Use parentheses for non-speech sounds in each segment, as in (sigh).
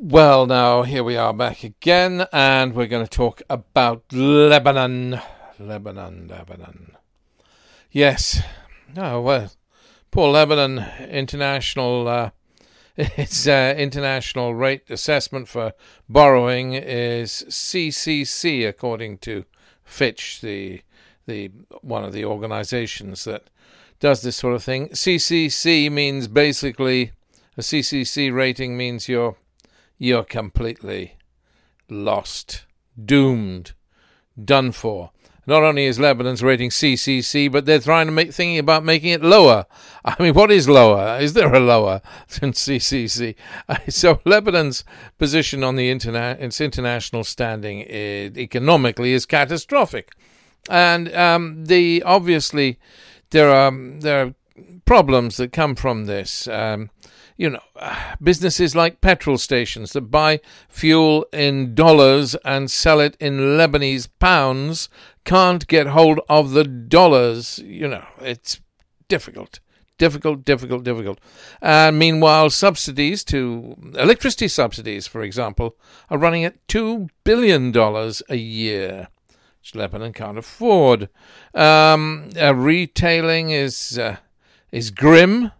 Well, now here we are back again, and we're going to talk about Lebanon. Lebanon, Lebanon. Yes. Oh, well, poor Lebanon International. Uh, (laughs) its uh, international rate assessment for borrowing is CCC, according to Fitch, the the one of the organizations that does this sort of thing. CCC means basically a CCC rating means you're you're completely lost, doomed, done for. Not only is Lebanon's rating CCC, but they're trying to make thinking about making it lower. I mean, what is lower? Is there a lower than CCC? (laughs) So Lebanon's position on the interna- its international standing economically is catastrophic, and um, the obviously there are there are problems that come from this. Um, you know, businesses like petrol stations that buy fuel in dollars and sell it in Lebanese pounds can't get hold of the dollars. You know, it's difficult. Difficult, difficult, difficult. And meanwhile, subsidies to electricity subsidies, for example, are running at $2 billion a year, which Lebanon can't afford. Um, uh, retailing is, uh, is grim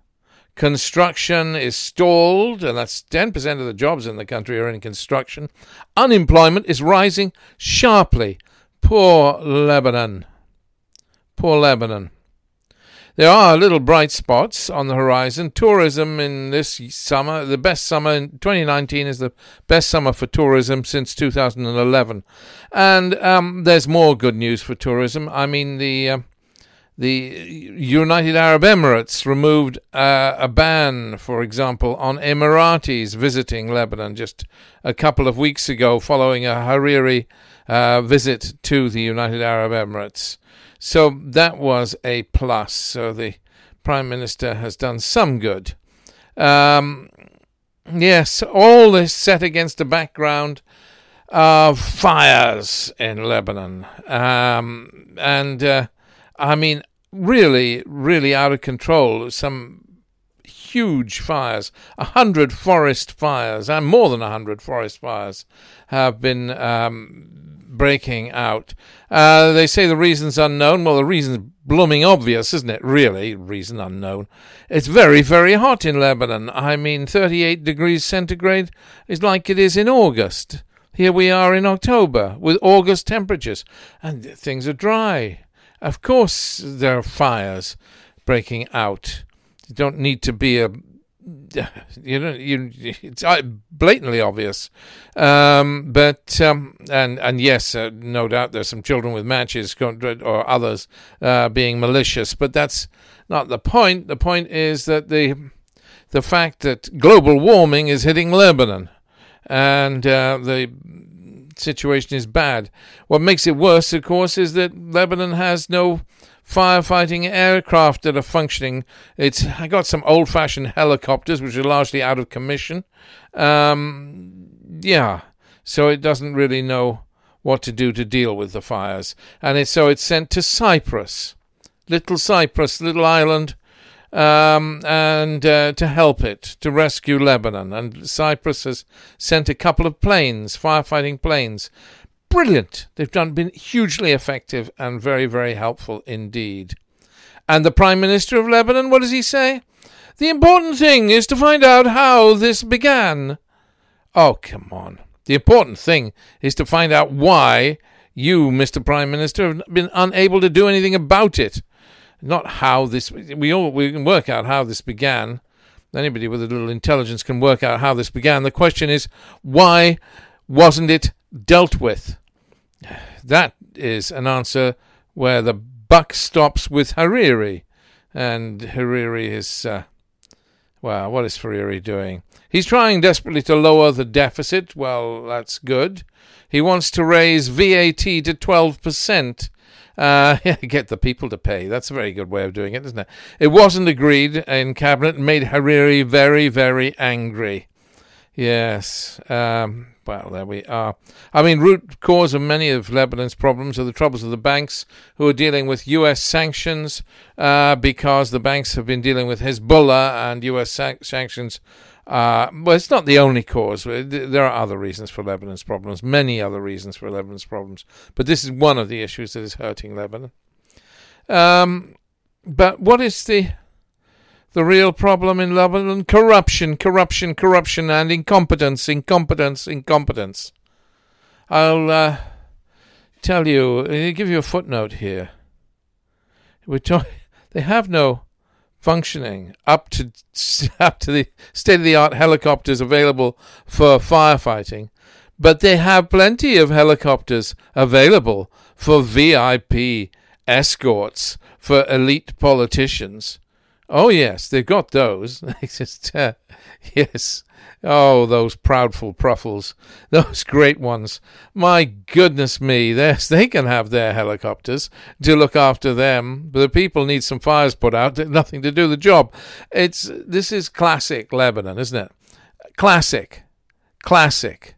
Construction is stalled, and that's 10% of the jobs in the country are in construction. Unemployment is rising sharply. Poor Lebanon. Poor Lebanon. There are little bright spots on the horizon. Tourism in this summer, the best summer in 2019 is the best summer for tourism since 2011. And um, there's more good news for tourism. I mean, the. Uh, the United Arab Emirates removed uh, a ban, for example, on Emiratis visiting Lebanon just a couple of weeks ago following a Hariri uh, visit to the United Arab Emirates. So that was a plus. So the Prime Minister has done some good. Um, yes, all this set against a background of fires in Lebanon. Um, and. Uh, I mean, really, really out of control. Some huge fires, a hundred forest fires, and more than a hundred forest fires have been um, breaking out. Uh, they say the reason's unknown. Well, the reason's blooming obvious, isn't it? Really, reason unknown. It's very, very hot in Lebanon. I mean, 38 degrees centigrade is like it is in August. Here we are in October with August temperatures, and things are dry. Of course, there are fires breaking out. You don't need to be a you know, you it's uh, blatantly obvious. Um, but um, and and yes, uh, no doubt there's some children with matches or others uh, being malicious, but that's not the point. The point is that the the fact that global warming is hitting Lebanon, and uh, the situation is bad. What makes it worse, of course, is that Lebanon has no firefighting aircraft that are functioning. It's got some old-fashioned helicopters which are largely out of commission. Um, yeah, so it doesn't really know what to do to deal with the fires, and it's so it's sent to Cyprus, little Cyprus, little island um, and uh, to help it to rescue Lebanon. And Cyprus has sent a couple of planes, firefighting planes. Brilliant! They've done been hugely effective and very, very helpful indeed. And the Prime Minister of Lebanon, what does he say? The important thing is to find out how this began. Oh, come on. The important thing is to find out why you, Mr. Prime Minister, have been unable to do anything about it not how this. We all we can work out how this began. Anybody with a little intelligence can work out how this began. The question is, why wasn't it dealt with? That is an answer where the buck stops with Hariri, and Hariri is. Uh, well, what is Hariri doing? He's trying desperately to lower the deficit. Well, that's good. He wants to raise VAT to 12%. Uh, (laughs) get the people to pay. That's a very good way of doing it, isn't it? It wasn't agreed in cabinet and made Hariri very, very angry. Yes. Um, well, there we are. I mean, root cause of many of Lebanon's problems are the troubles of the banks who are dealing with U.S. sanctions uh, because the banks have been dealing with Hezbollah and U.S. sanctions Uh, well, it's not the only cause. There are other reasons for Lebanon's problems, many other reasons for Lebanon's problems, but this is one of the issues that is hurting Lebanon. Um, but what is the the real problem in Lebanon? Corruption, corruption, corruption, and incompetence, incompetence, incompetence. I'll uh, tell you, I'll give you a footnote here. We're (laughs) they have no functioning up to (laughs) up to the state of the art helicopters available for firefighting, but they have plenty of helicopters available for VIP escorts for elite politicians. Oh yes, they've got those. (laughs) just uh, yes, Oh, those proudful pruffles, (laughs) those great ones. My goodness me, they can have their helicopters to look after them, but the people need some fires put out, (laughs) nothing to do the job. It's This is classic Lebanon, isn't it? Classic. Classic.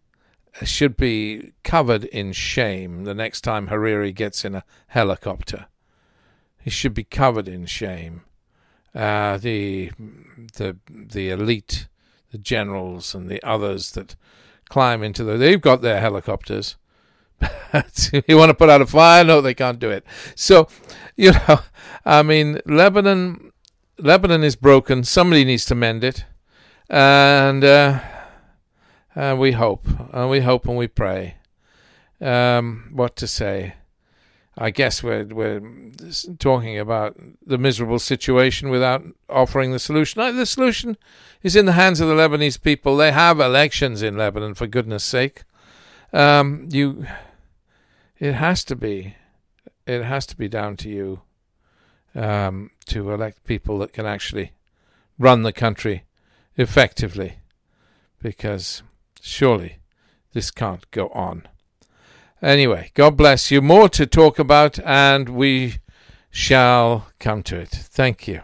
should be covered in shame the next time Hariri gets in a helicopter. He should be covered in shame. Uh, the the the elite the generals and the others that climb into the. They've got their helicopters. (laughs) you want to put out a fire? No, they can't do it. So, you know, I mean, Lebanon, Lebanon is broken. Somebody needs to mend it, and uh, uh, we hope, and we hope, and we pray. Um, what to say? I guess we're we're talking about the miserable situation without offering the solution. The solution is in the hands of the Lebanese people. They have elections in Lebanon, for goodness' sake. Um, you, it has to be, it has to be down to you um, to elect people that can actually run the country effectively, because surely this can't go on. Anyway, God bless you. More to talk about, and we shall come to it. Thank you.